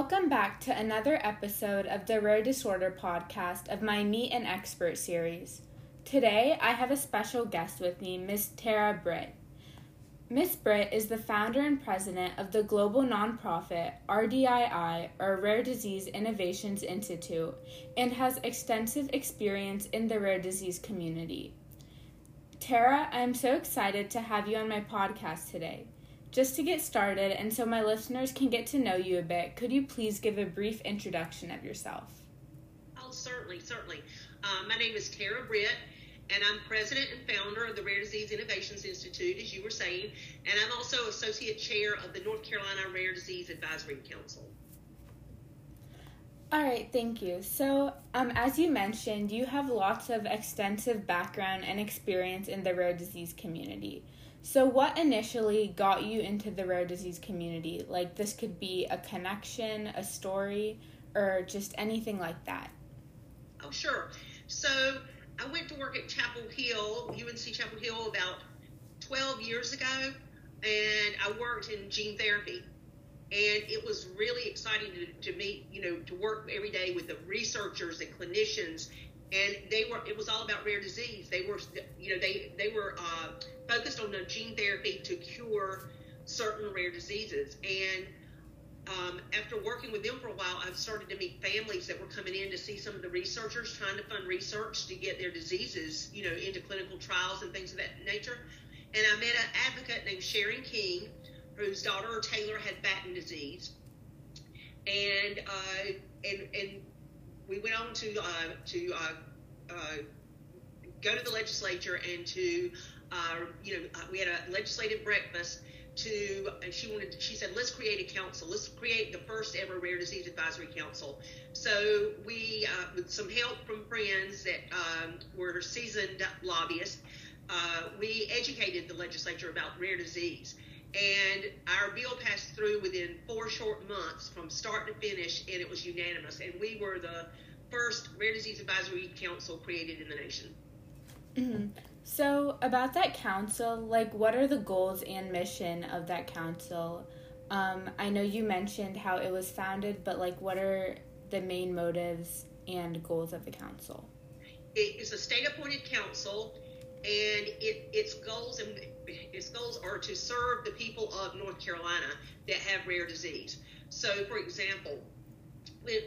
Welcome back to another episode of the Rare Disorder podcast of my Meet an Expert series. Today, I have a special guest with me, Miss Tara Britt. Miss Britt is the founder and president of the global nonprofit RDII, or Rare Disease Innovations Institute, and has extensive experience in the rare disease community. Tara, I am so excited to have you on my podcast today. Just to get started, and so my listeners can get to know you a bit, could you please give a brief introduction of yourself? Oh, certainly, certainly. Uh, my name is Tara Britt, and I'm president and founder of the Rare Disease Innovations Institute, as you were saying, and I'm also associate chair of the North Carolina Rare Disease Advisory Council. All right, thank you. So, um, as you mentioned, you have lots of extensive background and experience in the rare disease community. So, what initially got you into the rare disease community? Like, this could be a connection, a story, or just anything like that. Oh, sure. So, I went to work at Chapel Hill, UNC Chapel Hill, about 12 years ago, and I worked in gene therapy. And it was really exciting to, to meet, you know, to work every day with the researchers and clinicians and they were it was all about rare disease. They were you know they they were uh, focused on the gene therapy to cure certain rare diseases. And um, after working with them for a while i've started to meet families that were coming in to see some of the researchers trying to fund research to get their diseases you know into clinical trials and things of that nature. And i met an advocate named sharon king whose daughter taylor had batten disease. And uh, and and we went on to uh, to uh, uh, go to the legislature and to uh, you know uh, we had a legislative breakfast to and she wanted she said let's create a council. Let's create the first ever rare disease advisory council. So we with some help from friends that um, were seasoned lobbyists we educated the legislature about rare disease. And our bill passed through within four short months from start to finish, and it was unanimous. And we were the first rare disease advisory council created in the nation. Mm-hmm. So, about that council, like, what are the goals and mission of that council? Um, I know you mentioned how it was founded, but like, what are the main motives and goals of the council? It is a state-appointed council, and it, its goals and its goals are to serve the people of North Carolina that have rare disease. So, for example,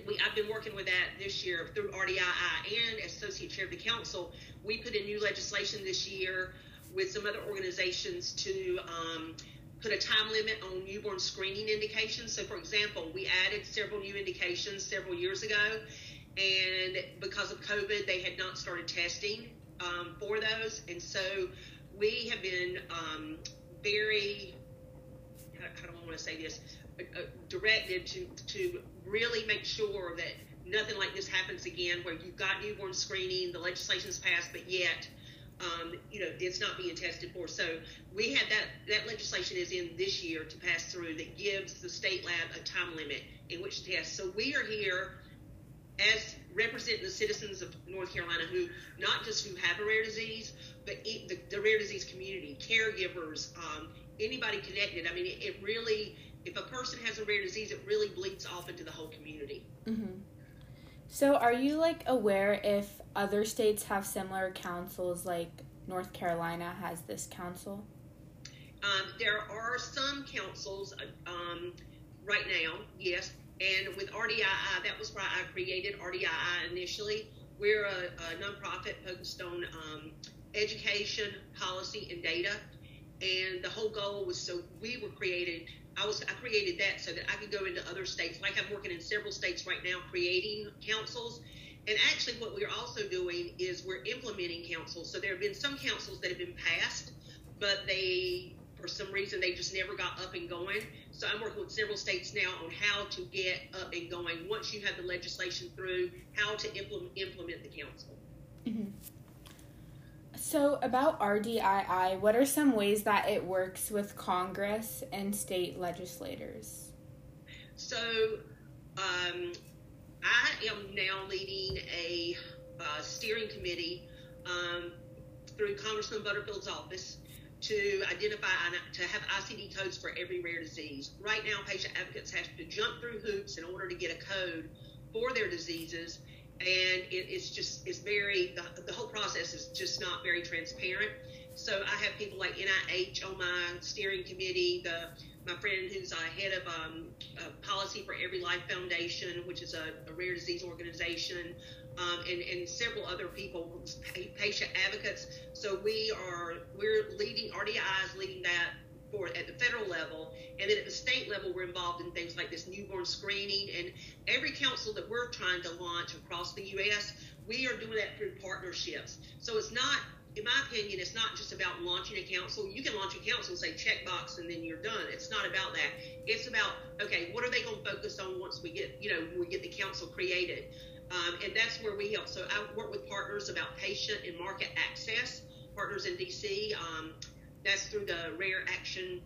we, I've been working with that this year through RDII and associate chair of the council. We put in new legislation this year with some other organizations to um, put a time limit on newborn screening indications. So, for example, we added several new indications several years ago, and because of COVID, they had not started testing um, for those, and so we have been um, very, how, how do I want to say this, uh, directed to, to really make sure that nothing like this happens again where you've got newborn screening, the legislation's passed, but yet um, you know, it's not being tested for. So we had that that legislation is in this year to pass through that gives the state lab a time limit in which to test. So we are here as representing the citizens of North Carolina who not just who have a rare disease, but the, the rare disease community, caregivers, um, anybody connected. I mean, it, it, really, if a person has a rare disease, it really bleeds off into the whole community. Mm-hmm. So, are you like aware if other states have similar councils, like North Carolina has this council? Um, there are some councils um, right now, yes. And with RDII, that was why I created RDII initially. We're a, a nonprofit focused on um, education, policy, and data. And the whole goal was so we were created. I was I created that so that I could go into other states. Like I'm working in several states right now, creating councils. And actually, what we're also doing is we're implementing councils. So there have been some councils that have been passed, but they, for some reason, they just never got up and going. So I'm working with several states now on how to get up and going once you have the legislation through, how to implement implement the council. Mm-hmm. So, about RDII, what are some ways that it works with Congress and state legislators? So, um, I am now leading a uh, steering committee um, through Congressman Butterfield's office to identify to have ICD codes for every rare disease. Right now, patient advocates have to jump through hoops in order to get a code for their diseases, and it, it's just it's very the, the whole process is just not very transparent. So I have people like NIH on my steering committee, the my friend who's a head of um, uh, policy for Every Life Foundation, which is a, a rare disease organization, um, and, and several other people, patient advocates. So we are we're leading RDI is leading that for at the federal level, and then at the state level, we're involved in things like this newborn screening and every council that we're trying to launch across the U.S. We are doing that through partnerships. So it's not in my opinion, it's not just about launching a council. You can launch a council and say checkbox and then you're done. It's not about that. It's about okay, what are they going to focus on once we get you know we get the council created, um, and that's where we help. So I work with partners about patient and market access. Partners in DC. Um, that's through the Rare Action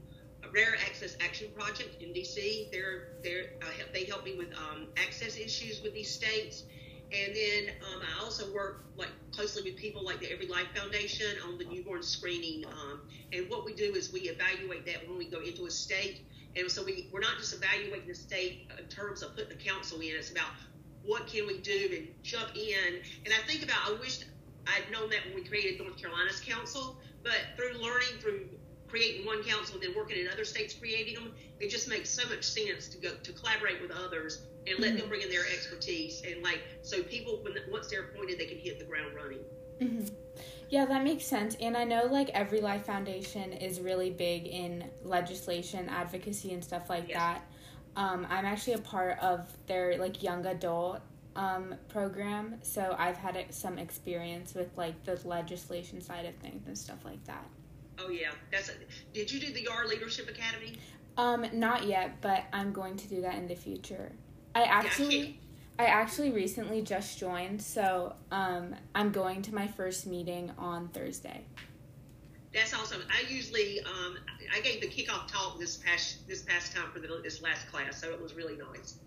Rare Access Action Project in DC. They're, they're, uh, they help me with um, access issues with these states. And then um, I also work like closely with people like the Every Life Foundation on the newborn screening. Um, and what we do is we evaluate that when we go into a state. And so we, we're not just evaluating the state in terms of putting the council in. It's about what can we do and jump in. And I think about, I wish I'd known that when we created North Carolina's council, but through learning, through creating one council and then working in other states creating them, it just makes so much sense to go to collaborate with others and let mm-hmm. them bring in their expertise and like so people when once they're appointed they can hit the ground running. Mm-hmm. Yeah, that makes sense. And I know like Every Life Foundation is really big in legislation, advocacy, and stuff like yes. that. Um, I'm actually a part of their like young adult um, program, so I've had some experience with like the legislation side of things and stuff like that. Oh yeah, that's. A, did you do the YARR Leadership Academy? Um, not yet, but I'm going to do that in the future. I actually, I actually recently just joined, so um, I'm going to my first meeting on Thursday. That's awesome. I usually, um, I gave the kickoff talk this past this past time for the, this last class, so it was really nice.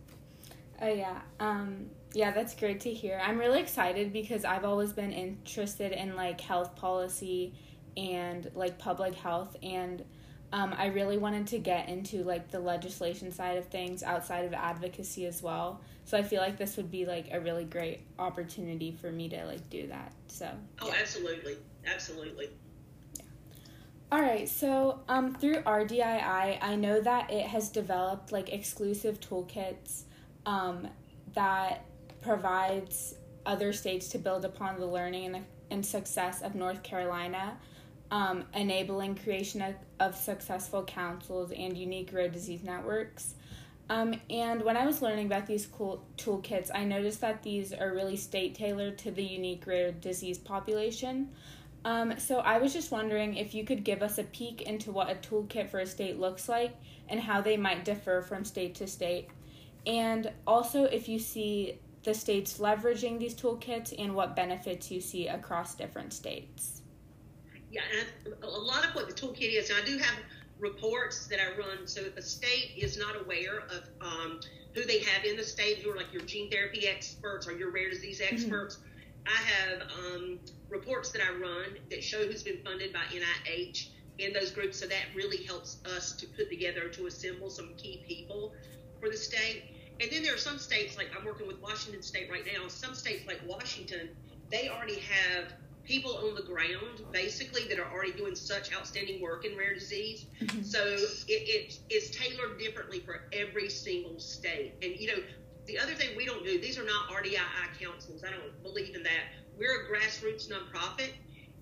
Oh yeah, um, yeah, that's great to hear. I'm really excited because I've always been interested in like health policy and like public health and um, I really wanted to get into like the legislation side of things outside of advocacy as well. So I feel like this would be like a really great opportunity for me to like do that. So Oh, yeah. absolutely. Absolutely. Yeah. All right, so um, through RDII, I know that it has developed like exclusive toolkits um, that provides other states to build upon the learning and, and success of North Carolina um, enabling creation of, of, successful councils and unique rare disease networks. Um, and when I was learning about these cool toolkits, I noticed that these are really state tailored to the unique rare disease population. Um, so I was just wondering if you could give us a peek into what a toolkit for a state looks like and how they might differ from state to state. And also if you see the states leveraging these toolkits and what benefits you see across different states yeah, and a lot of what the toolkit is, and I do have reports that I run. So if a state is not aware of um, who they have in the state, who are like your gene therapy experts or your rare disease mm-hmm. experts, mm-hmm. I have um, reports that I run that show who's been funded by NIH in those groups. So that really helps us to put together to assemble some key people for the state. And then there are some states like I'm working with Washington State right now. Some states like Washington, they already have people on the ground basically that are already doing such outstanding work in rare disease. Mm-hmm. So it, it, it's tailored differently for every single state. And you know, the other thing we don't do, these are not RDII councils. I don't believe in that. We're a grassroots nonprofit.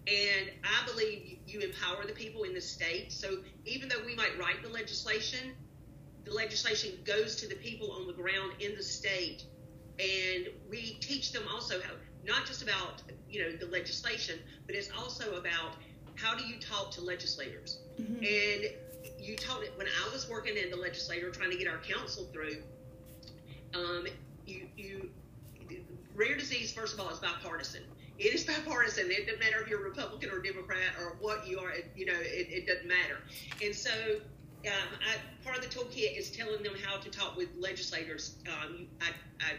And I believe you empower the people in the state. So even though we might write the legislation, the legislation goes to the people on the ground in the state. And we teach them also how not just about you know the legislation, but it's also about how do you talk to legislators. Mm-hmm. And you told it when I was working in the legislature trying to get our council through. Um, you you rare disease first of all is bipartisan. It is bipartisan. It doesn't matter if you're Republican or Democrat or what you are. You know, it, it doesn't matter. And so um, I, part of the toolkit is telling them how to talk with legislators. Um, I, I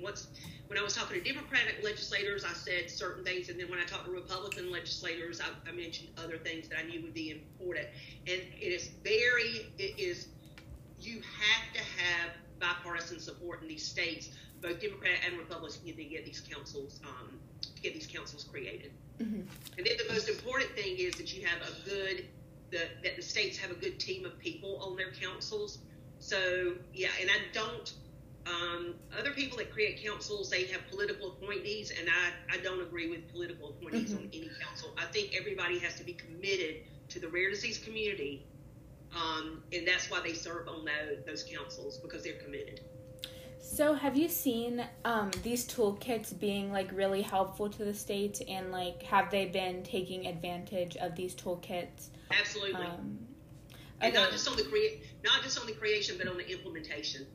once when I was talking to Democratic legislators, I said certain things, and then when I talked to Republican legislators, I, I mentioned other things that I knew would be important. And it is very, it is, you have to have bipartisan support in these states, both Democrat and Republican, to get these councils, um, to get these councils created. Mm-hmm. And then the most important thing is that you have a good, the, that the states have a good team of people on their councils. So yeah, and I don't um, other people that create councils, they have political appointees, and I, I don't agree with political appointees mm-hmm. on any council. I think everybody has to be committed to the rare disease community, um, and that's why they serve on those, those councils because they're committed. So, have you seen um, these toolkits being like really helpful to the states, and like have they been taking advantage of these toolkits? Absolutely. Um, okay. And not just on the crea- not just on the creation, but on the implementation.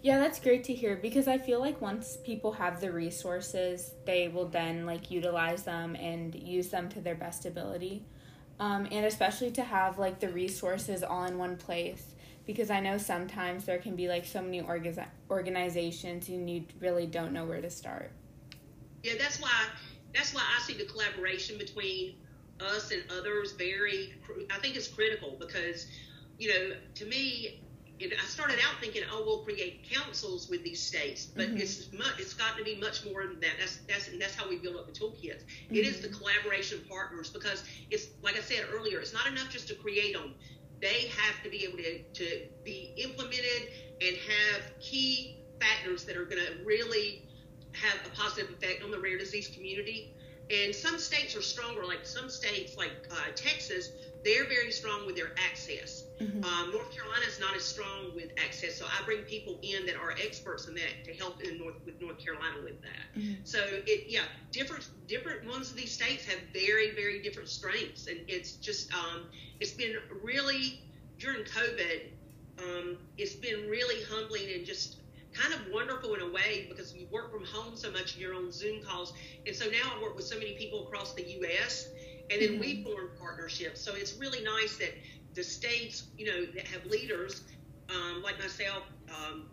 Yeah, that's great to hear because I feel like once people have the resources, they will then like utilize them and use them to their best ability. Um, and especially to have like the resources all in one place because I know sometimes there can be like so many orga- organizations and you really don't know where to start. Yeah, that's why that's why I see the collaboration between us and others very I think it's critical because you know to me it, I started out thinking, oh, we'll create councils with these states, but mm-hmm. it's much, it's got to be much more than that. That's that's and that's how we build up the toolkits. Mm-hmm. It is the mm-hmm. collaboration partners because it's like I said earlier, it's not enough just to create them. They have to be able to, to be implemented and have key factors that are going to really have a positive effect on the rare disease community. And some states are stronger, like some states, like uh, Texas, they're very strong with their access. Mm-hmm. Um, North Carolina is not as strong with access, so I bring people in that are experts in that to help in North with North Carolina with that. Mm-hmm. So it, yeah, different different ones of these states have very very different strengths, and it's just um, it's been really during COVID, um, it's been really humbling and just kind of wonderful in a way because you work from home so much and you're on Zoom calls, and so now I work with so many people across the U.S. and then mm-hmm. we form partnerships. So it's really nice that the states, you know, that have leaders um, like myself um,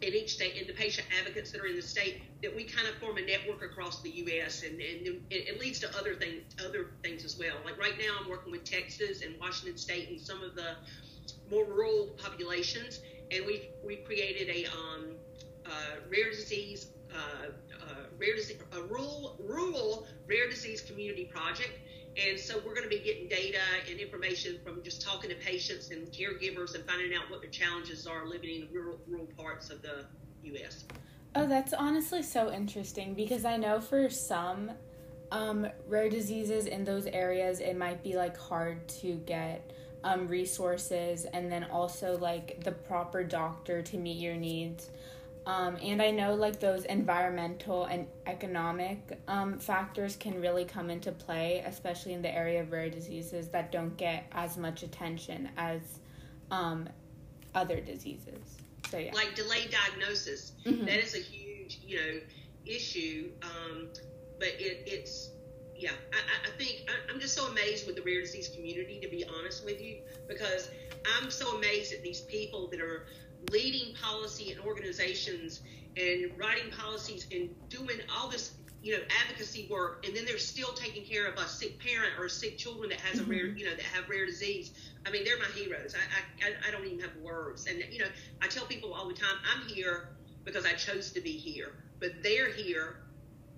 in each state and the patient advocates that are in the state, that we kind of form a network across the U.S. and, and it, it leads to other things, other things as well. Like right now, I'm working with Texas and Washington State and some of the more rural populations, and we've we created a um, uh, rare disease. Uh, uh, rare disease, a rural, rural rare disease community project and so we're going to be getting data and information from just talking to patients and caregivers and finding out what their challenges are living in rural, rural parts of the U.S. Oh, that's honestly so interesting because I know for some um, rare diseases in those areas, it might be like hard to get um, resources and then also like the proper doctor to meet your needs. Um, and I know like those environmental and economic um, factors can really come into play, especially in the area of rare diseases that don't get as much attention as um, other diseases. So yeah, like delayed diagnosis. Mm-hmm. That is a huge, you know, issue. Um, but it, it's yeah, I, I think I, I'm just so amazed with the rare disease community, to be honest with you, because I'm so amazed at these people that are leading policy and organizations and writing policies and doing all this you know advocacy work and then they're still taking care of a sick parent or sick children that has a rare mm-hmm. you know that have rare disease. I mean they're my heroes. I, I i don't even have words. And you know i tell people all the time i'm here because i chose to be here but they're here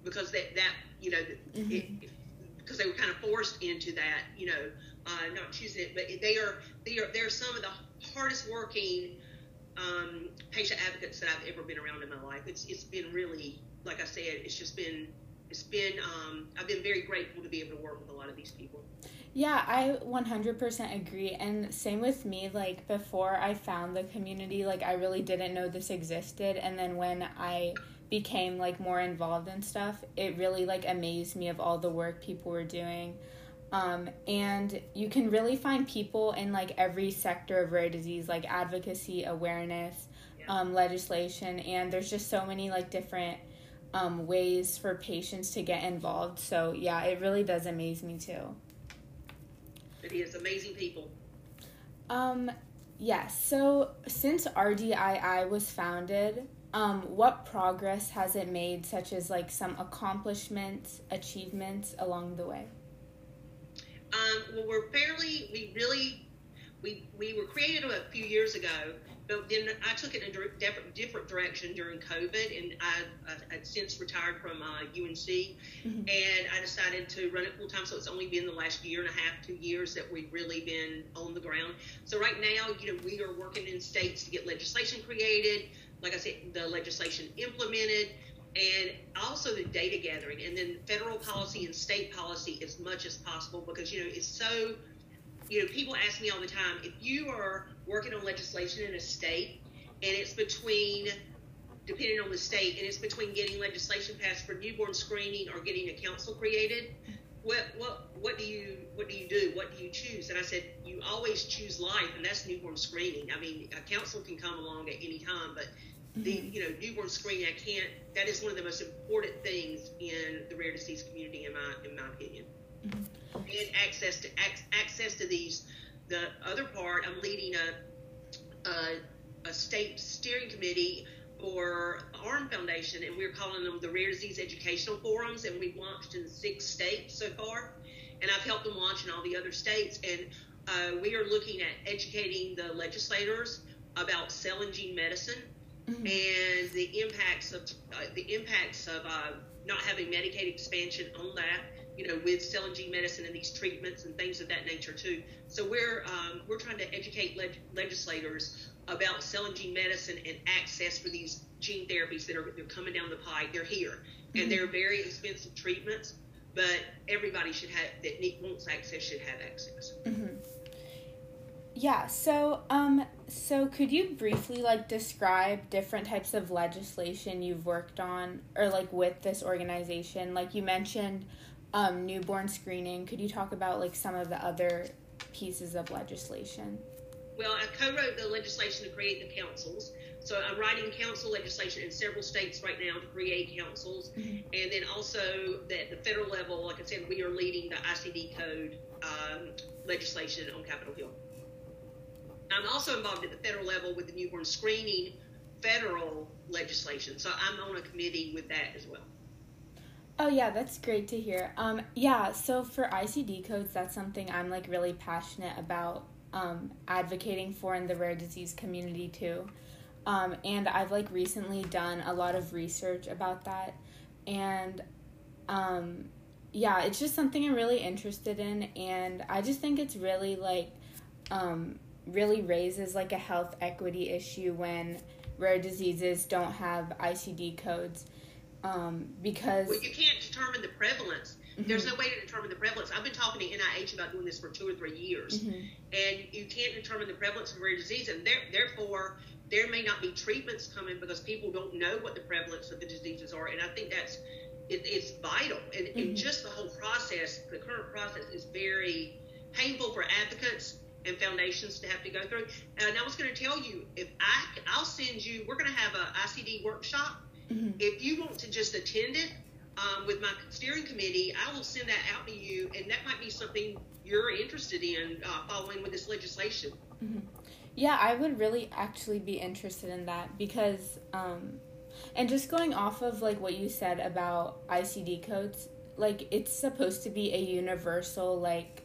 because that that you know mm-hmm. it, because they were kind of forced into that you know uh, not choosing it but they are they are they're some of the hardest working um, patient advocates that I've ever been around in my life. It's it's been really, like I said, it's just been it's been um, I've been very grateful to be able to work with a lot of these people. Yeah, I 100% agree. And same with me. Like, before I found the community, like, I really didn't know this existed. And then when I became, like, more involved in stuff, it really, like, amazed me of all the work people were doing. Um, and you can really find people in like every sector of rare disease, like advocacy, awareness, yeah. um, legislation, and there's just so many like different um, ways for patients to get involved. So yeah, it really does amaze me too. It is amazing people. Um, yes. So since RDII was founded, um, what progress has it made, such as like some accomplishments, achievements along the way? Um, well, we're fairly, we really, we, we were created a few years ago, but then I took it in a different, different direction during COVID, and I, I had since retired from uh, UNC, mm-hmm. and I decided to run it full time. So it's only been the last year and a half, two years that we've really been on the ground. So right now, you know, we are working in states to get legislation created. Like I said, the legislation implemented and also the data gathering. And then federal policy and state policy as much as possible because you know it's so you know people ask me all the time if you are working on legislation in a state and it's between depending on the state and it's between getting legislation passed for newborn screening or getting a council created what what what do you what do you do? What do you choose? And i said you always choose life and that's newborn screening. I mean a council can come along at any time but the you know newborn screening i can't that is one of the most important things in the rare disease community in my in my opinion. Mm-hmm. and access to access to these the other part i'm leading a a, a state steering committee for arm foundation and we're calling them the rare disease educational forums and we've launched in six states so far. And i've helped them launch in all the other states and uh, we are looking at educating the legislators about cell and gene medicine mm-hmm. and the impacts of uh, the impacts of uh, not having Medicaid expansion on that. You know, with cell and gene medicine and these treatments and things of that nature too. So we're um, we're trying to educate leg- legislators about cell and gene medicine and access for these gene therapies that are they're coming down the pike. They're here, mm-hmm. and they're very expensive treatments, but everybody should have that wants access should have access. Mm-hmm. Yeah, so um so could you briefly like describe different types of legislation you've worked on or like with this organization? Like you mentioned um newborn screening. Could you talk about like some of the other pieces of legislation? Well, I co-wrote the legislation to create the councils. So I'm writing council legislation in several states right now to create councils, mm-hmm. and then also at the federal level, like I said, we are leading the ICD code um, legislation on Capitol Hill. I'm also involved at the federal level with the newborn screening federal legislation. So I'm on a committee with that as well. Oh yeah, that's great to hear. Um, yeah, so for ICD codes, that's something I'm like really passionate about um, advocating for in the rare disease community too. Um, and I've like recently done a lot of research about that, and um, yeah, it's just something I'm really interested in, and I just think it's really like um, really raises like a health equity issue when rare diseases don't have ICD codes um, because well, you can't determine the prevalence. Mm-hmm. There's no way to determine the prevalence. I've been talking to NIH about doing this for two or three years, mm-hmm. and you can't determine the prevalence of rare disease, and there, therefore there may not be treatments coming because people don't know what the prevalence of the diseases are, and I think that's it, it's vital, and, mm-hmm. and just the whole process, the current process is very painful for advocates and foundations to have to go through. And I was going to tell you if I I'll send you. We're going to have a ICD workshop. Mm-hmm. If you want to just attend it um, with my steering committee, I will send that out to you, and that might be something you're interested in uh, following with this legislation. Mm-hmm. Yeah, I would really actually be interested in that because, um, and just going off of like what you said about ICD codes, like it's supposed to be a universal like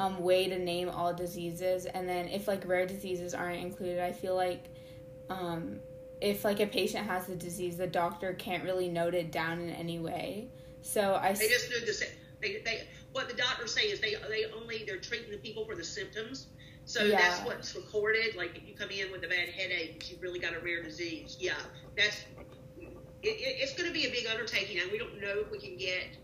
um, way to name all diseases. And then if like rare diseases aren't included i feel like um, if like a patient has the disease the doctor can't really note it down in any way. So i they just do the they, they what the doctors say is they they only they're treating the people for the symptoms. So yeah. that's what's recorded like if you come in with a bad headache you've really got a rare disease. Yeah that's it, it, it's going to be a big undertaking and we don't know if we can get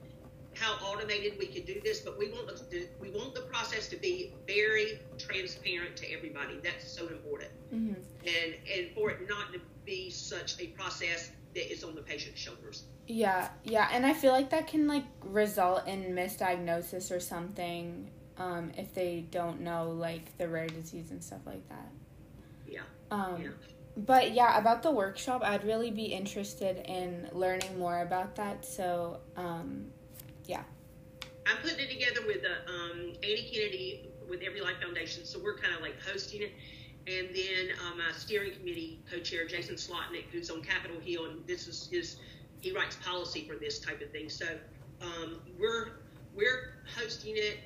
how automated we can do this, but we want the, we want the process to be very transparent to everybody. That's so important, mm-hmm. and and for it not to be such a process that is on the patient's shoulders. Yeah, yeah, and I feel like that can like result in misdiagnosis or something um, if they don't know like the rare disease and stuff like that. Yeah. Um, yeah. But yeah, about the workshop, I'd really be interested in learning more about that. So um, yeah. I'm putting it together with uh, um, Annie Kennedy with Every Life Foundation, so we're kind of like hosting it. and then um, my steering committee co-chair Jason Slotnick, who's on Capitol Hill, and this is his he writes policy for this type of thing. So um, we're we're hosting it,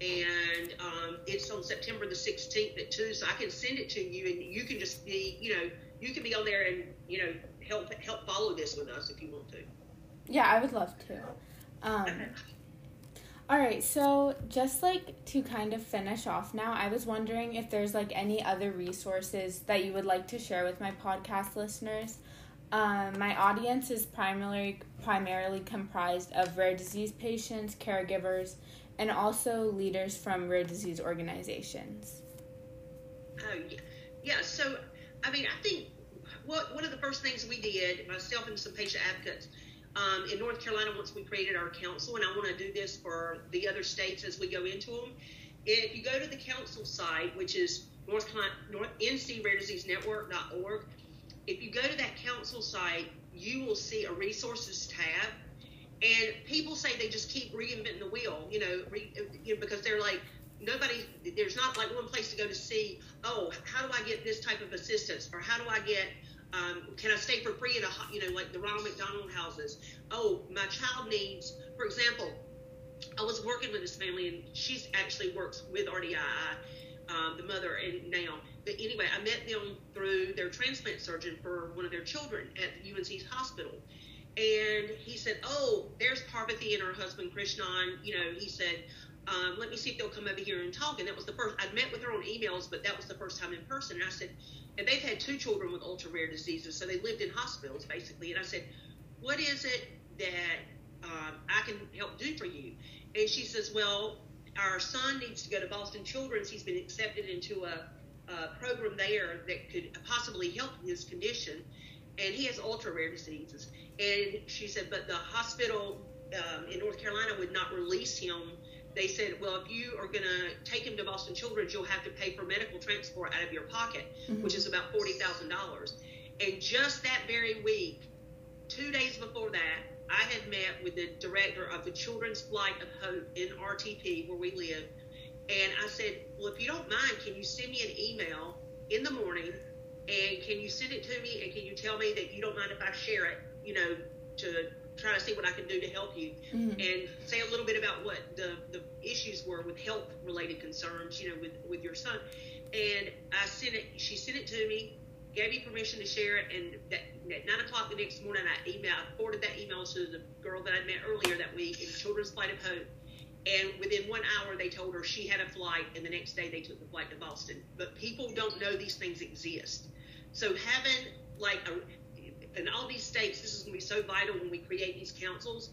and um, it's on September the 16th at two. So I can send it to you, and you can just be you know you can be on there and you know help help follow this with us if you want to. Yeah, I would love to. Um, all right, so just like to kind of finish off now, I was wondering if there's like any other resources that you would like to share with my podcast listeners. Um, my audience is primarily primarily comprised of rare disease patients, caregivers, and also leaders from rare disease organizations. Oh yeah, yeah. So I mean, I think what one of the first things we did, myself and some patient advocates um, in North Carolina, once we created our council, and I want to do this for the other states as we go into them. If you go to the council site, which is North Carolina, North NC Rare Disease Network.org, if you go to that council site, you will see a resources tab. And people say they just keep reinventing the wheel, you know, re, you know, because they're like, nobody, there's not like one place to go to see, oh, how do I get this type of assistance? Or how do I get, um, can I stay for free in a, you know, like the Ronald McDonald houses? Oh, my child needs, for example, I was working with this family and she actually works with RDII, um, the mother, and now but anyway, I met them through their transplant surgeon for one of their children at UNC's hospital. And he said, Oh, there's Parvati and her husband Krishnan. You know, he said, um, Let me see if they'll come over here and talk. And that was the first, I'd met with her on emails, but that was the first time in person. And I said, And they've had two children with ultra rare diseases. So they lived in hospitals, basically. And I said, What is it that um, I can help do for you? And she says, Well, our son needs to go to Boston Children's. He's been accepted into a uh, program there that could possibly help his condition, and he has ultra rare diseases. And she said, but the hospital um, in North Carolina would not release him. They said, well, if you are going to take him to Boston Children's, you'll have to pay for medical transport out of your pocket, mm-hmm. which is about forty thousand dollars. And just that very week, two days before that, I had met with the director of the Children's Flight of Hope in RTP, where we live, and I said, well, if you don't mind, can you send me an email in the morning and can you send it to me and can you tell me that you don't mind if I share it, you know, to try to see what I can do to help you mm-hmm. and say a little bit about what the, the issues were with health related concerns, you know, with, with your son. And I sent it, she sent it to me, gave me permission to share it. And that, at nine o'clock the next morning, I emailed, forwarded that email to the girl that I met earlier that week in Children's Flight of Hope and within one hour, they told her she had a flight, and the next day they took the flight to Boston. But people don't know these things exist. So having like a, in all these states, this is going to be so vital when we create these councils.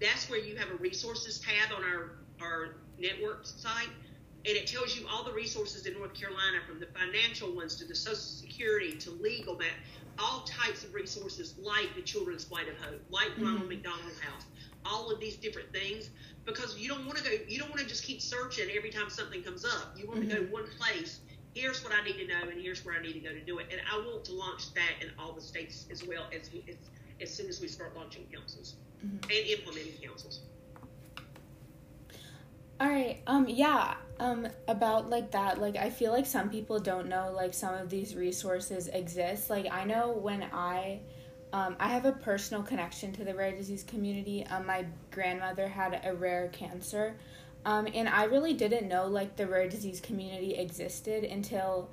That's where you have a resources tab on our our network site, and it tells you all the resources in North Carolina, from the financial ones to the Social Security to legal, that all types of resources like the Children's Flight of Hope, like mm-hmm. Ronald McDonald House, all of these different things because you don't want to go you don't want to just keep searching every time something comes up you want mm-hmm. to go one place here's what i need to know and here's where i need to go to do it and i want to launch that in all the states as well as as, as soon as we start launching councils mm-hmm. and implementing councils all right um yeah um about like that like i feel like some people don't know like some of these resources exist like i know when i um, I have a personal connection to the rare disease community. Um, my grandmother had a rare cancer, um, and I really didn't know like the rare disease community existed until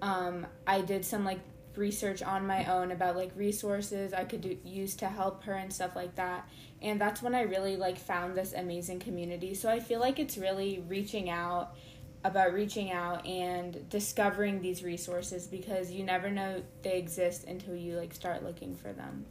um, I did some like research on my own about like resources I could do, use to help her and stuff like that. And that's when I really like found this amazing community. So I feel like it's really reaching out about reaching out and discovering these resources because you never know they exist until you like start looking for them.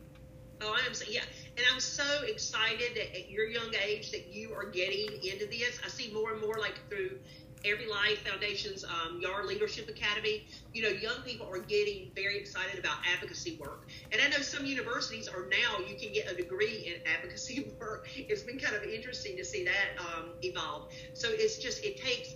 Oh, I am so yeah, and I'm so excited that at your young age that you are getting into this. I see more and more like through Every Life Foundation's um, YARR Leadership Academy. You know, young people are getting very excited about advocacy work, and I know some universities are now you can get a degree in advocacy work. It's been kind of interesting to see that um, evolve. So it's just it takes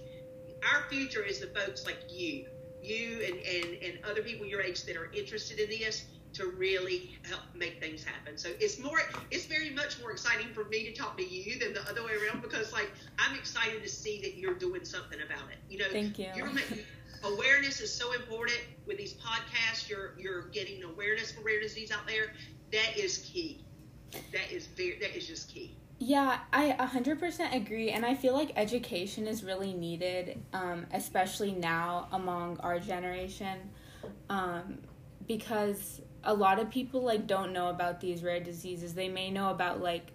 our future is the folks like you, you and, and, and other people your age that are interested in this to really help make things happen. So it's more, it's very much more exciting for me to talk to you than the other way around because like I'm excited to see that you're doing something about it. You know, thank you. You're making awareness awareness is so important with these podcasts. You're you're getting awareness for rare disease out there. That is key. That is very that is just key. Yeah, I 100% agree. And I feel like education is really needed, um, especially now among our generation, um, because a lot of people like don't know about these rare diseases. They may know about like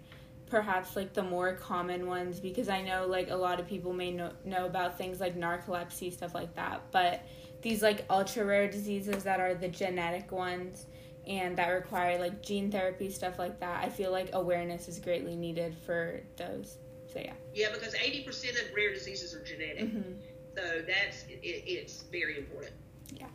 perhaps like the more common ones because I know like a lot of people may know, know about things like narcolepsy stuff like that, but these like ultra rare diseases that are the genetic ones and that require like gene therapy stuff like that i feel like awareness is greatly needed for those. So yeah. Yeah because 80% of rare diseases are genetic. Mm-hmm. so that's it, it's very important. Yeah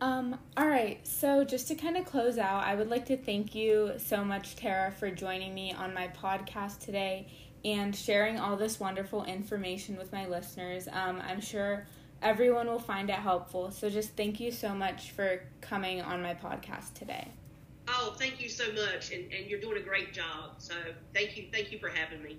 um, all right, so just to kind of close out, I would like to thank you so much, Tara, for joining me on my podcast today and sharing all this wonderful information with my listeners. Um, I'm sure everyone will find it helpful. So just thank you so much for coming on my podcast today. Oh, thank you so much. And, and you're doing a great job. So thank you. Thank you for having me.